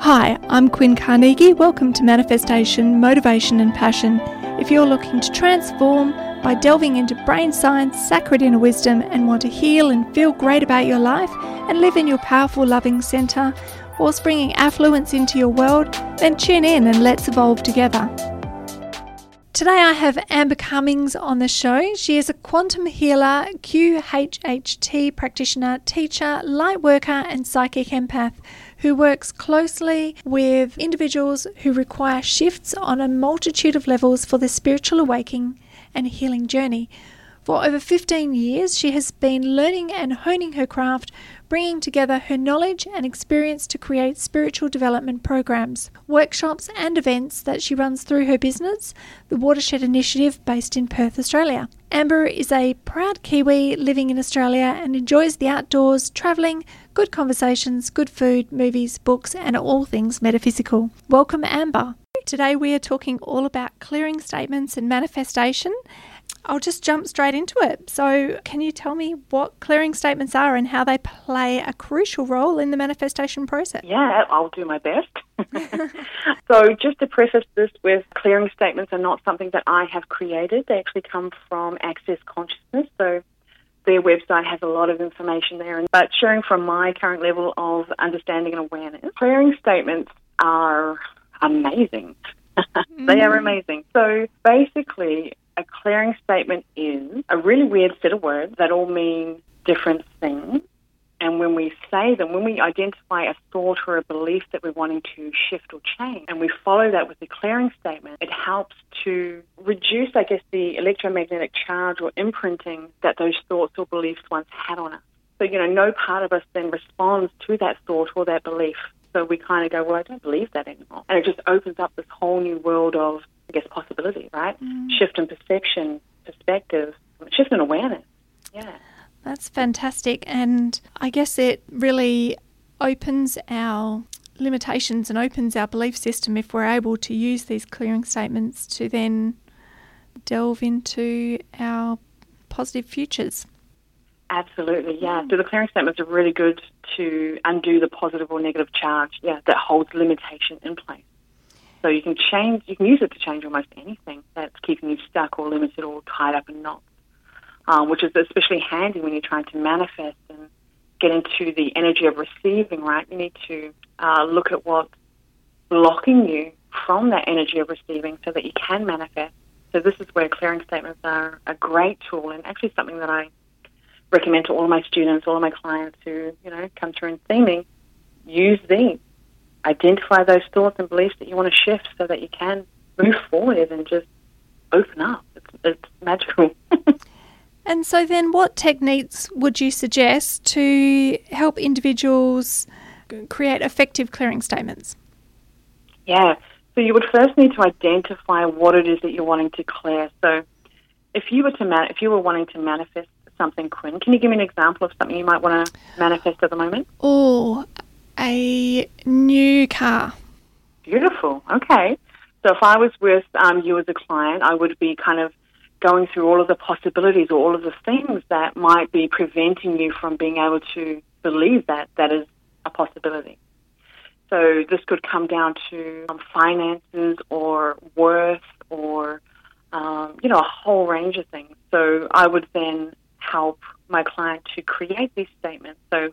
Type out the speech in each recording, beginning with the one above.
Hi, I'm Quinn Carnegie. Welcome to Manifestation, Motivation and Passion. If you're looking to transform by delving into brain science, sacred inner wisdom, and want to heal and feel great about your life and live in your powerful, loving center, whilst bringing affluence into your world, then tune in and let's evolve together. Today I have Amber Cummings on the show. She is a quantum healer, QHHT practitioner, teacher, light worker, and psychic empath who works closely with individuals who require shifts on a multitude of levels for their spiritual awakening and healing journey. For over 15 years, she has been learning and honing her craft, bringing together her knowledge and experience to create spiritual development programs, workshops, and events that she runs through her business, the Watershed Initiative, based in Perth, Australia. Amber is a proud Kiwi living in Australia and enjoys the outdoors, travelling, good conversations, good food, movies, books, and all things metaphysical. Welcome, Amber. Today we are talking all about clearing statements and manifestation I'll just jump straight into it. So, can you tell me what clearing statements are and how they play a crucial role in the manifestation process? Yeah, I'll do my best. so, just to preface this with clearing statements are not something that I have created, they actually come from Access Consciousness. So, their website has a lot of information there. But sharing from my current level of understanding and awareness, clearing statements are amazing. they are mm. amazing. So basically, a clearing statement is a really weird set of words that all mean different things. And when we say them, when we identify a thought or a belief that we're wanting to shift or change, and we follow that with a clearing statement, it helps to reduce, I guess, the electromagnetic charge or imprinting that those thoughts or beliefs once had on us. So, you know, no part of us then responds to that thought or that belief. So we kind of go, well, I don't believe that anymore. And it just opens up this whole new world of I guess, possibility, right? Mm. Shift in perception, perspective, shift in awareness. That's fantastic. And I guess it really opens our limitations and opens our belief system if we're able to use these clearing statements to then delve into our positive futures. Absolutely, yeah. So the clearing statements are really good to undo the positive or negative charge, yeah, that holds limitation in place. So you can change, you can use it to change almost anything that's keeping you stuck or limited or tied up in knots, um, which is especially handy when you're trying to manifest and get into the energy of receiving, right? You need to uh, look at what's blocking you from that energy of receiving so that you can manifest. So this is where clearing statements are a great tool and actually something that I recommend to all of my students, all of my clients who, you know, come through and see me. Use these identify those thoughts and beliefs that you want to shift so that you can move forward and just open up. It's, it's magical. and so, then, what techniques would you suggest to help individuals create effective clearing statements? Yeah, so you would first need to identify what it is that you're wanting to clear. So, if you were to man- if you were wanting to manifest something, Quinn, can you give me an example of something you might want to manifest at the moment? Oh, a new car. Beautiful. Okay. So if I was with um, you as a client, I would be kind of going through all of the possibilities or all of the things that might be preventing you from being able to believe that that is a possibility. So this could come down to um, finances or worth or um, you know a whole range of things. So I would then help my client to create these statements. So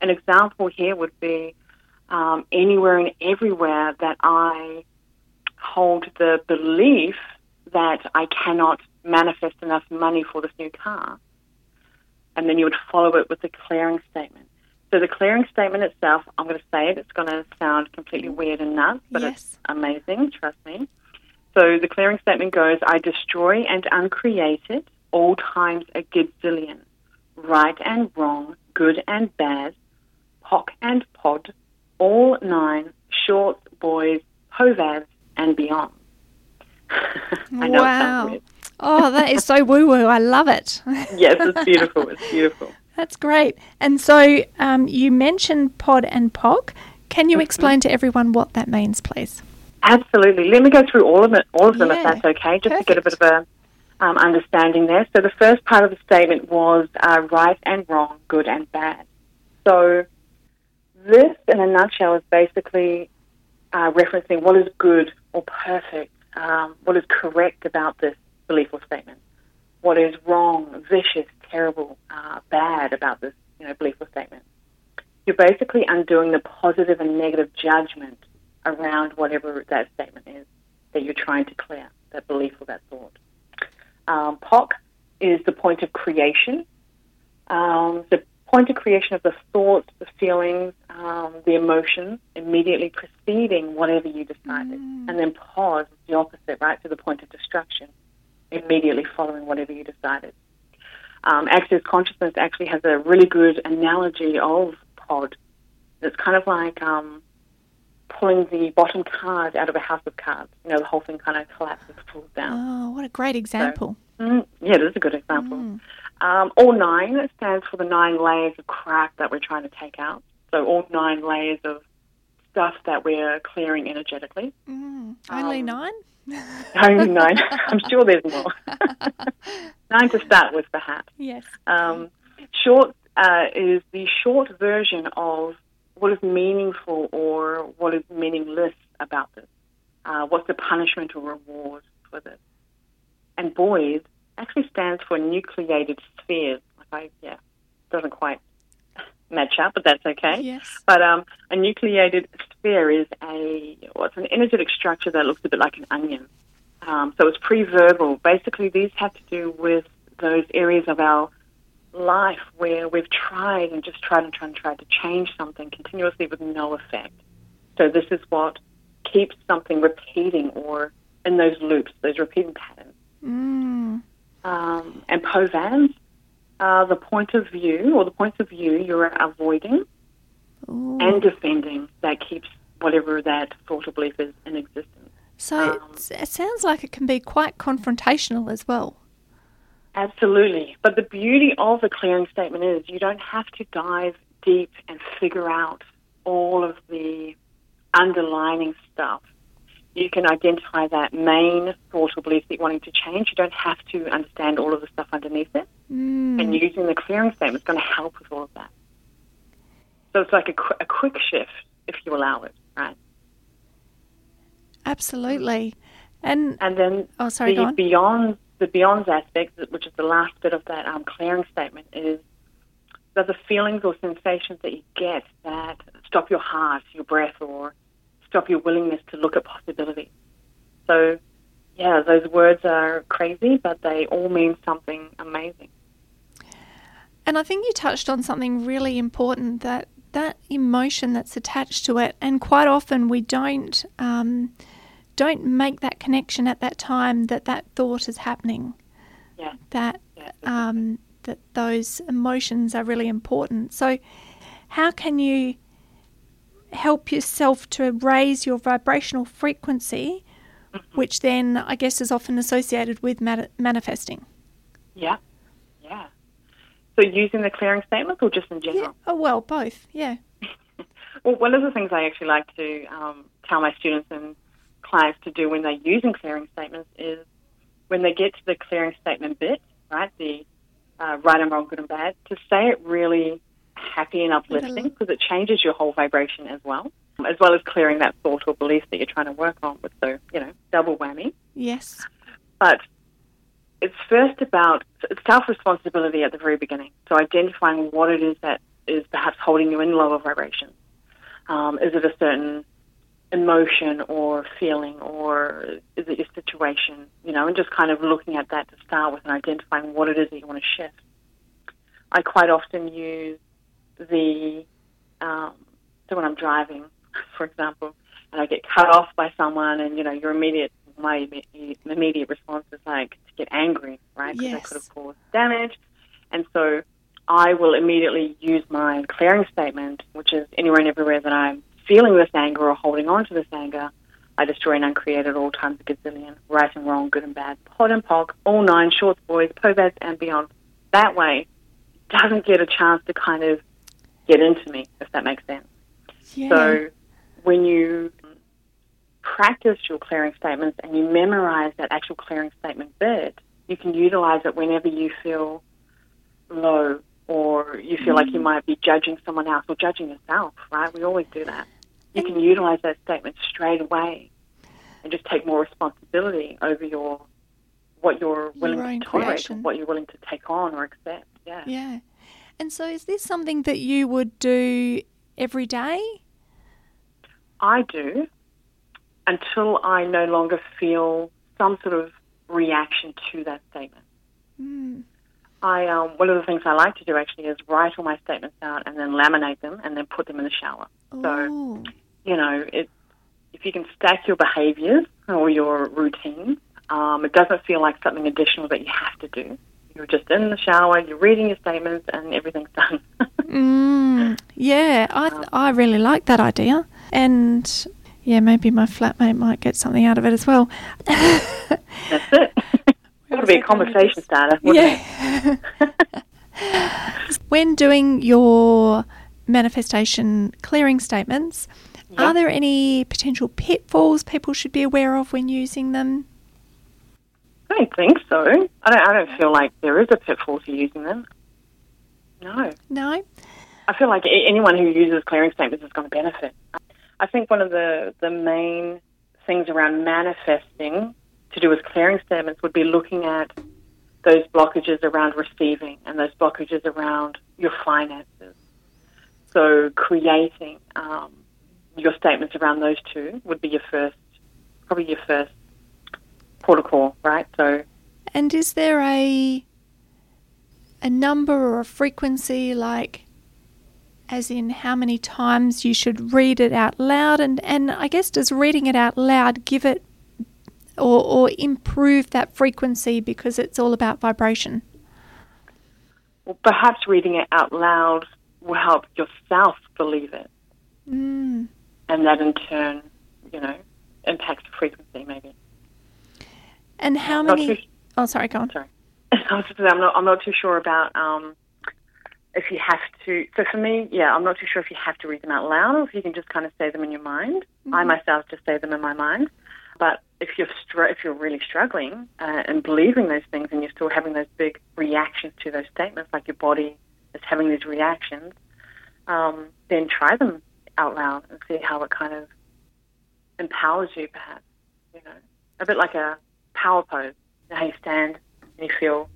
an example here would be um, anywhere and everywhere that I hold the belief that I cannot manifest enough money for this new car. And then you would follow it with the clearing statement. So the clearing statement itself, I'm going to say it, it's going to sound completely weird and nuts, but yes. it's amazing, trust me. So the clearing statement goes, I destroy and uncreate it all times a gazillion, right and wrong, good and bad, POC and POD, all nine, shorts, boys, POVADs, and beyond. wow. Oh, that is so woo woo. I love it. yes, it's beautiful. It's beautiful. That's great. And so um, you mentioned POD and POC. Can you mm-hmm. explain to everyone what that means, please? Absolutely. Let me go through all of it, all of them, yeah. if that's okay, just Perfect. to get a bit of a um, understanding there. So the first part of the statement was uh, right and wrong, good and bad. So this, in a nutshell, is basically uh, referencing what is good or perfect, um, what is correct about this belief or statement, what is wrong, vicious, terrible, uh, bad about this you know, belief or statement. You're basically undoing the positive and negative judgment around whatever that statement is that you're trying to clear, that belief or that thought. Um, POC is the point of creation, um, the point of creation of the thoughts, the feelings, um, the emotions immediately preceding whatever you decided. Mm. And then pause is the opposite, right, to the point of destruction, immediately following whatever you decided. Um, Access Consciousness actually has a really good analogy of pod. It's kind of like um, pulling the bottom card out of a house of cards. You know, the whole thing kind of collapses, falls down. Oh, what a great example. So, mm, yeah, it is a good example. Mm. Um, all nine stands for the nine layers of crap that we're trying to take out. So all nine layers of stuff that we're clearing energetically. Mm. Only um, nine? only nine. I'm sure there's more. nine to start with, perhaps. Yes. Um, short uh, is the short version of what is meaningful or what is meaningless about this. Uh, what's the punishment or reward for this? And boys actually stands for nucleated spheres. Like I, yeah, doesn't quite match up, but that's okay. Yes. But um, a nucleated sphere is a what's an energetic structure that looks a bit like an onion. Um, so it's pre-verbal. Basically, these have to do with those areas of our life where we've tried and just tried and tried and tried to change something continuously with no effect. So this is what keeps something repeating or in those loops, those repeating patterns. Mm. Um, and POVADs are the point of view or the points of view you're avoiding Ooh. and defending that keeps whatever that thought or belief is in existence. So um, it sounds like it can be quite confrontational as well. Absolutely. But the beauty of the clearing statement is you don't have to dive deep and figure out all of the underlining stuff. You can identify that main thought or belief that you're wanting to change. You don't have to understand all of the stuff underneath it. Mm. And using the clearing statement is going to help with all of that. So it's like a, qu- a quick shift if you allow it, right? Absolutely. And and then oh, sorry, the beyond the beyond aspect, which is the last bit of that um, clearing statement, is that the feelings or sensations that you get that stop your heart, your breath, or stop your willingness to look at possibility. So, yeah, those words are crazy, but they all mean something amazing. And I think you touched on something really important that that emotion that's attached to it, and quite often we don't. Um, don't make that connection at that time that that thought is happening. Yeah. That yeah. um, that those emotions are really important. So, how can you help yourself to raise your vibrational frequency, mm-hmm. which then I guess is often associated with manifesting? Yeah. Yeah. So, using the clearing statements, or just in general? Yeah. Oh well, both. Yeah. well, one of the things I actually like to um, tell my students and clients to do when they're using clearing statements is when they get to the clearing statement bit, right, the uh, right and wrong, good and bad, to say it really happy and uplifting because it changes your whole vibration as well, as well as clearing that thought or belief that you're trying to work on with the, you know, double whammy. Yes. But it's first about self responsibility at the very beginning. So identifying what it is that is perhaps holding you in lower vibrations. Um, is it a certain emotion or feeling or is it your situation, you know, and just kind of looking at that to start with and identifying what it is that you want to shift. I quite often use the, um, so when I'm driving, for example, and I get cut off by someone and, you know, your immediate, my immediate response is like to get angry, right? Because yes. I could have caused damage. And so I will immediately use my clearing statement, which is anywhere and everywhere that I'm feeling this anger or holding on to this anger, I destroy and uncreate at all times a gazillion, right and wrong, good and bad, POD and POC, all nine, shorts, boys, POVADs, and beyond. That way, doesn't get a chance to kind of get into me, if that makes sense. Yeah. So when you practice your clearing statements and you memorize that actual clearing statement bit, you can utilize it whenever you feel low or you feel mm. like you mm. might be judging someone else or judging yourself, right? We always do that. you can utilize that statement straight away and just take more responsibility over your what you're willing Your to tolerate, what you're willing to take on or accept. Yeah. Yeah. And so, is this something that you would do every day? I do until I no longer feel some sort of reaction to that statement. Mm. I um, one of the things I like to do actually is write all my statements out and then laminate them and then put them in the shower. So you know, it, if you can stack your behaviors or your routines, um, it doesn't feel like something additional that you have to do. You're just in the shower, you're reading your statements, and everything's done. Mm, yeah, I th- I really like that idea, and yeah, maybe my flatmate might get something out of it as well. That's it. it would be a conversation starter. Yeah. when doing your manifestation clearing statements, Yep. are there any potential pitfalls people should be aware of when using them? I don't think so. I don't. I don't feel like there is a pitfall to using them. No, No. I feel like anyone who uses clearing statements is going to benefit. I think one of the the main things around manifesting to do with clearing statements would be looking at those blockages around receiving and those blockages around your finances. So creating um, your statements around those two would be your first, probably your first protocol, right? So And is there a a number or a frequency like as in how many times you should read it out loud and, and I guess does reading it out loud give it or, or improve that frequency because it's all about vibration? well, perhaps reading it out loud will help yourself believe it. Mm. and that in turn, you know, impacts the frequency maybe. And how many too- Oh sorry, go on. Sorry, I was just, I'm not I'm not too sure about um, if you have to. So for me, yeah, I'm not too sure if you have to read them out loud or if you can just kind of say them in your mind. I Mhm. myself just say them in my mind. But if you're str- if you're really struggling uh, and believing those things, and you're still having those big reactions to those statements, like your body is having these reactions, um, then try them out loud and see how it kind of empowers you, perhaps. You know, a bit like a power pose. You know how you stand and you feel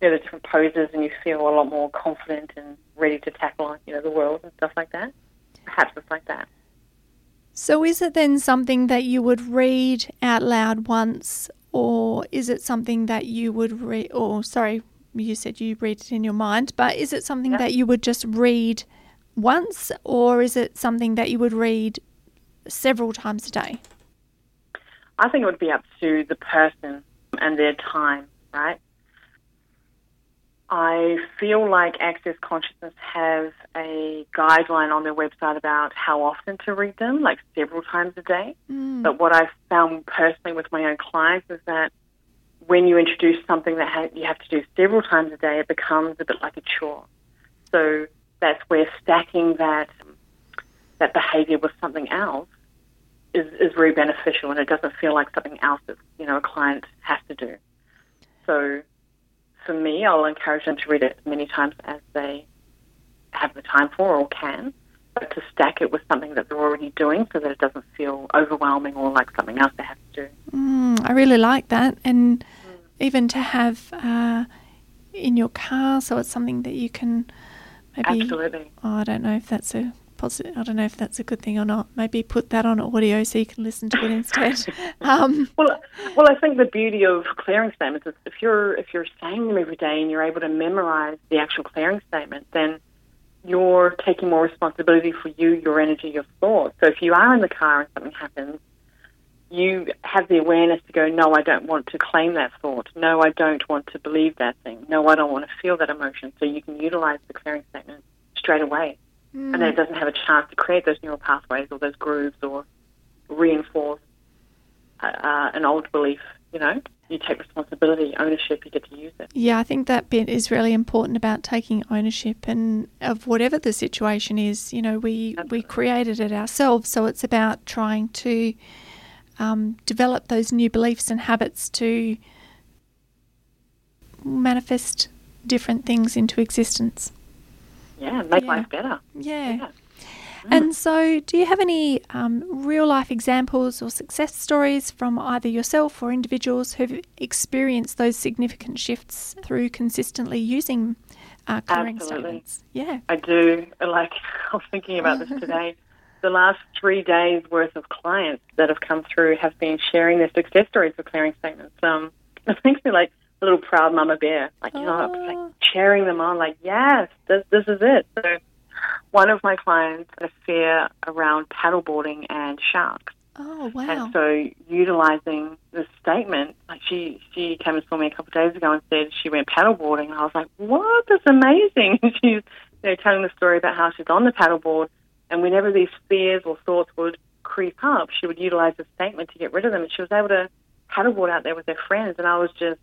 you know, the different poses, and you feel a lot more confident and ready to tackle you know the world and stuff like that. Perhaps it's like that. So is it then something that you would read out loud once or is it something that you would read or sorry, you said you read it in your mind, but is it something Yeah. that you would just read once or is it something that you would read several times a day? I think it would be up to the person and their time, right? I feel like Access Consciousness has a guideline on their website about how often to read them, like several times a day. Mm. But what I've found personally with my own clients is that when you introduce something that ha- you have to do several times a day, it becomes a bit like a chore. So that's where stacking that that behavior with something else is, is very beneficial, and it doesn't feel like something else that you know a client has to do. So for me, I'll encourage them to read it as many times as they have the time for or can, but to stack it with something that they're already doing so that it doesn't feel overwhelming or like something else they have to do. Mm, I really like that and even to have uh, in your car so it's something that you can maybe Absolutely. Oh, I don't know if that's a positive. I don't know if that's a good thing or not. Maybe put that on audio so you can listen to it instead. um, Well, well, I think the beauty of clearing statements is if you're if you're saying them every day and you're able to memorize the actual clearing statement, then you're taking more responsibility for you, your energy, your thoughts. So if you are in the car and something happens, you have the awareness to go, no, I don't want to claim that thought. No, I don't want to believe that thing. No, I don't want to feel that emotion. So you can utilize the clearing statement straight away. And then it doesn't have a chance to create those neural pathways or those grooves or reinforce uh, uh, an old belief. You know, you take responsibility, ownership, you get to use it. Yeah, I think that bit is really important about taking ownership and of whatever the situation is. You know, we we created it ourselves, so it's about trying to um, develop those new beliefs and habits to manifest different things into existence. Yeah, make Yeah. life better. Yeah. Yeah. And so, do you have any um, real life examples or success stories from either yourself or individuals who've experienced those significant shifts through consistently using uh, clearing Absolutely. statements? Yeah. I do. Like, I was thinking about this today. The last three days worth of clients that have come through have been sharing their success stories for clearing statements. Um, it makes me like little proud mama bear. Like, you know, like cheering them on, like, yes, this, this is it. So, one of my clients had a fear around paddleboarding and sharks. Oh, wow. And so, utilizing the statement, like she she came and saw me a couple of days ago and said she went paddleboarding, and I was like, "What? That's amazing!" And she's you know telling the story about how she's on the paddleboard, and whenever these fears or thoughts would creep up, she would utilize the statement to get rid of them, and she was able to paddleboard out there with her friends, and I was just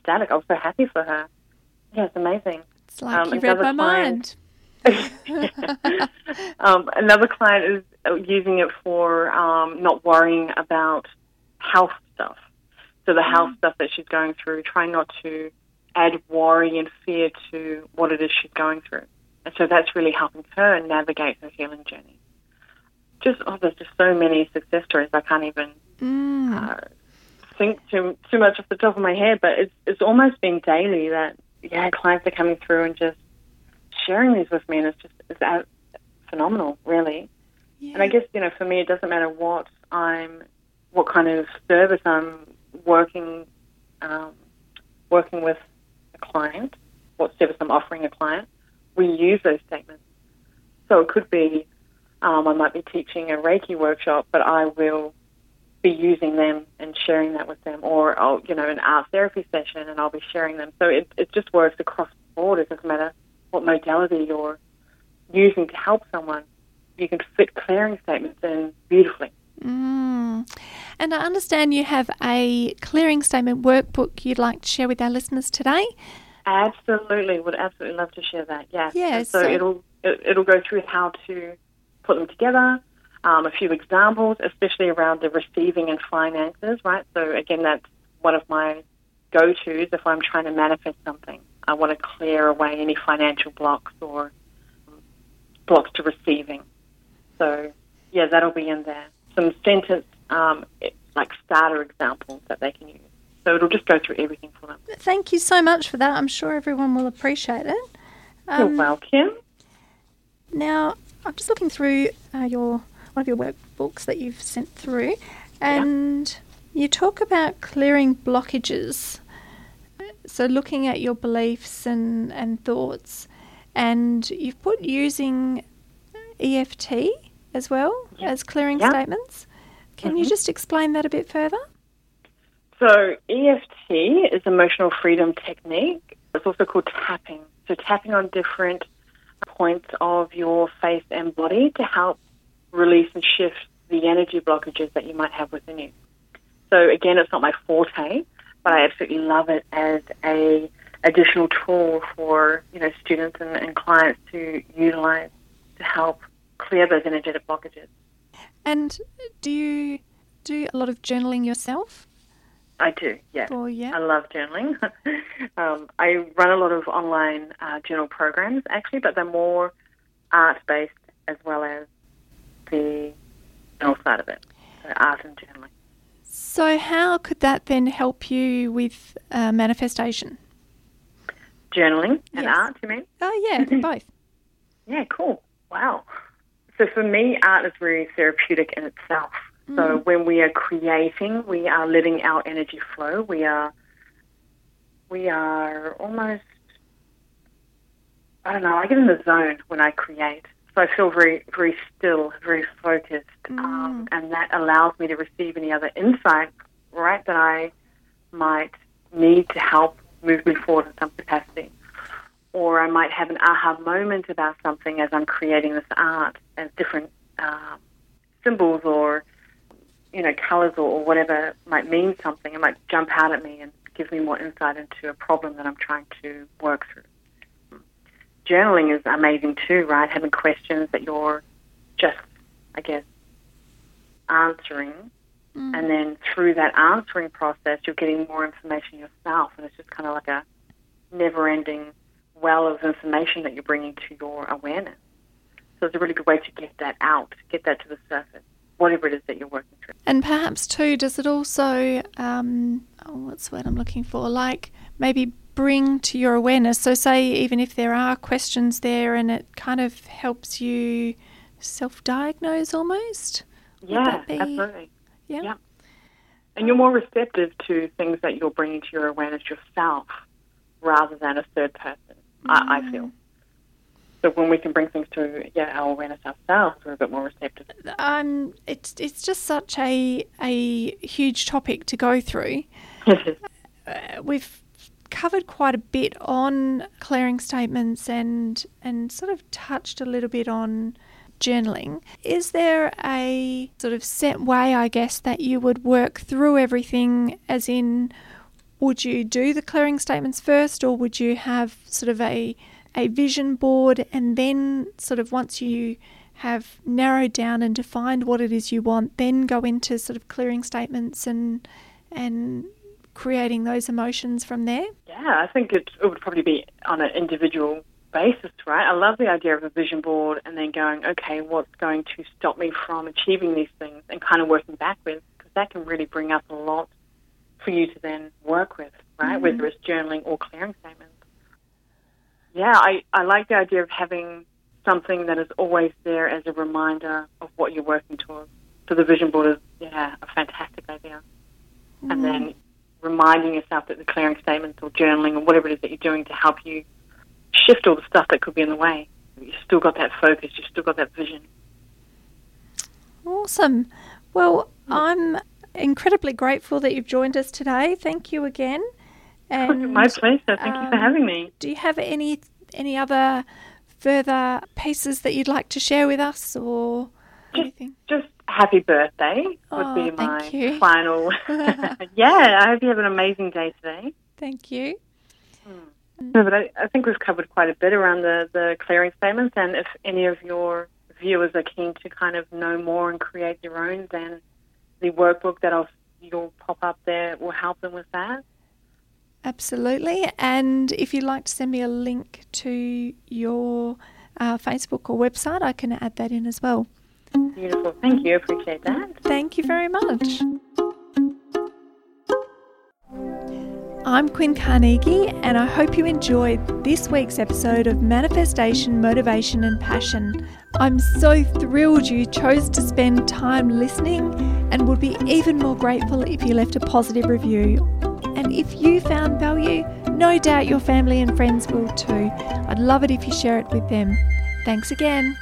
ecstatic. I was so happy for her. Yeah, it's amazing. it's like um, you read another my client- mind. um, another client is uh, using it for um, not worrying about health stuff. So the health stuff that she's going through, trying not to add worry and fear to what it is she's going through. And so that's really helping her navigate her healing journey. Just oh, there's just so many success stories. I can't even Mm. uh, think too too much off the top of my head, but it's it's almost been daily that yeah, clients are coming through and just sharing these with me, and it's just it's out, phenomenal, really. Yeah. And I guess you know, for me, it doesn't matter what I'm, what kind of service I'm working, um, working with a client, what service I'm offering a client. We use those statements. So it could be, um, I might be teaching a Reiki workshop, but I will be using them and sharing that with them, or I'll, you know, an art therapy session, and I'll be sharing them. So it it just works across the board. It doesn't matter what modality you're using to help someone. You can fit clearing statements in beautifully. Mm. And I understand you have a clearing statement workbook you'd like to share with our listeners today. Absolutely, would absolutely love to share that. Yes. Yeah, so, so- it'll it, it'll go through how to put them together. Um, a few examples, especially around the receiving and finances. Right. So again, that's one of my go-tos if I'm trying to manifest something. I want to clear away any financial blocks or um, blocks to receiving. So yeah, that'll be in there. Some sentence um, like starter examples that they can use. So it'll just go through everything for them. Thank you so much for that. I'm sure everyone will appreciate it. You're Um, welcome. Now, I'm just looking through uh, your one of your workbooks that you've sent through, and you talk about clearing blockages. So, looking at your beliefs and, and thoughts, and you've put using EFT as well Yeah. as clearing Yeah. statements. Can you Mhm. just explain that a bit further? So EFT is emotional freedom technique. It's also called tapping. So tapping on different points of your face and body to help release and shift the energy blockages that you might have within you. So again, it's not my forte, but I absolutely love it as a additional tool for you know students and, and clients to utilize to help clear those energetic blockages. And do you do a lot of journaling yourself? I do, yeah. Or yeah, I love journaling. um, I run a lot of online uh, journal programs, actually, but they're more art based as well as the journal side of it, so art and journaling. So, how could that then help you with uh, manifestation? Journaling and Yes. art, you mean? Oh, yeah, both. Yeah, cool. Wow. So for me, art is very therapeutic in itself. So when we are creating, we are letting our energy flow. We are, we are almost, I don't know. I get in the zone when I create. So I feel very, very still, very focused, um, and that allows me to receive any other insights, right, that I might need to help move me forward in some capacity or I might have an aha moment about something as I'm creating this art, as different um, symbols or you know colors or, or whatever might mean something. It might jump out at me and give me more insight into a problem that I'm trying to work through. Journaling is amazing too, right? Having questions that you're just, I guess, answering, and then through that answering process, you're getting more information yourself, and it's just kind of like a never-ending well of information that you're bringing to your awareness. So it's a really good way to get that out, get that to the surface, whatever it is that you're working through. And perhaps too, does it also, um, oh, what's the word I'm looking for? Like maybe bring to your awareness. So, say even if there are questions there, and it kind of helps you self-diagnose almost. Yeah, absolutely. Yeah. yeah. And you're more receptive to things that you're bringing to your awareness yourself rather than a third person, mm. I, I, feel. So when we can bring things to yeah, our awareness ourselves, we're a bit more receptive. Um, it's, it's just such a, a huge topic to go through. uh, we've covered quite a bit on clearing statements and and sort of touched a little bit on journaling. Is there a sort of set way, I guess, that you would work through everything, as in, would you do the clearing statements first, or would you have sort of a, a vision board and then, sort of, once you have narrowed down and defined what it is you want, then go into sort of clearing statements and and creating those emotions from there? Yeah, I think it, it would probably be on an individual basis, right? I love the idea of a vision board and then going, okay, what's going to stop me from achieving these things and kind of working backwards because that can really bring up a lot for you to then work with, right? Mm-hmm. Whether it's journaling or clearing statements. Yeah, I, I like the idea of having something that is always there as a reminder of what you're working towards. So the vision board is, yeah, a fantastic idea. Mm-hmm. And then reminding yourself that the clearing statements or journaling or whatever it is that you're doing to help you shift all the stuff that could be in the way. You've still got that focus, you've still got that vision. Awesome. Well, I'm incredibly grateful that you've joined us today. Thank you again. And, My pleasure. Thank um, you for um, having me. Do you have any any other further pieces that you'd like to share with us or just, anything? Just happy birthday would oh, be my final. yeah, I hope you have an amazing day today. Thank you. Hmm. No, but I, I, think we've covered quite a bit around the, the clearing statements, and if any of your viewers are keen to kind of know more and create their own, then the workbook that I'll, you'll pop up there will help them with that. Absolutely, and if you'd like to send me a link to your uh, Facebook or website, I can add that in as well. Beautiful, thank you, appreciate that. Thank you very much. I'm Quinn Carnegie, and I hope you enjoyed this week's episode of Manifestation, Motivation, and Passion. I'm so thrilled you chose to spend time listening and would be even more grateful if you left a positive review. And if you found value, no doubt your family and friends will too. I'd love it if you share it with them. Thanks again.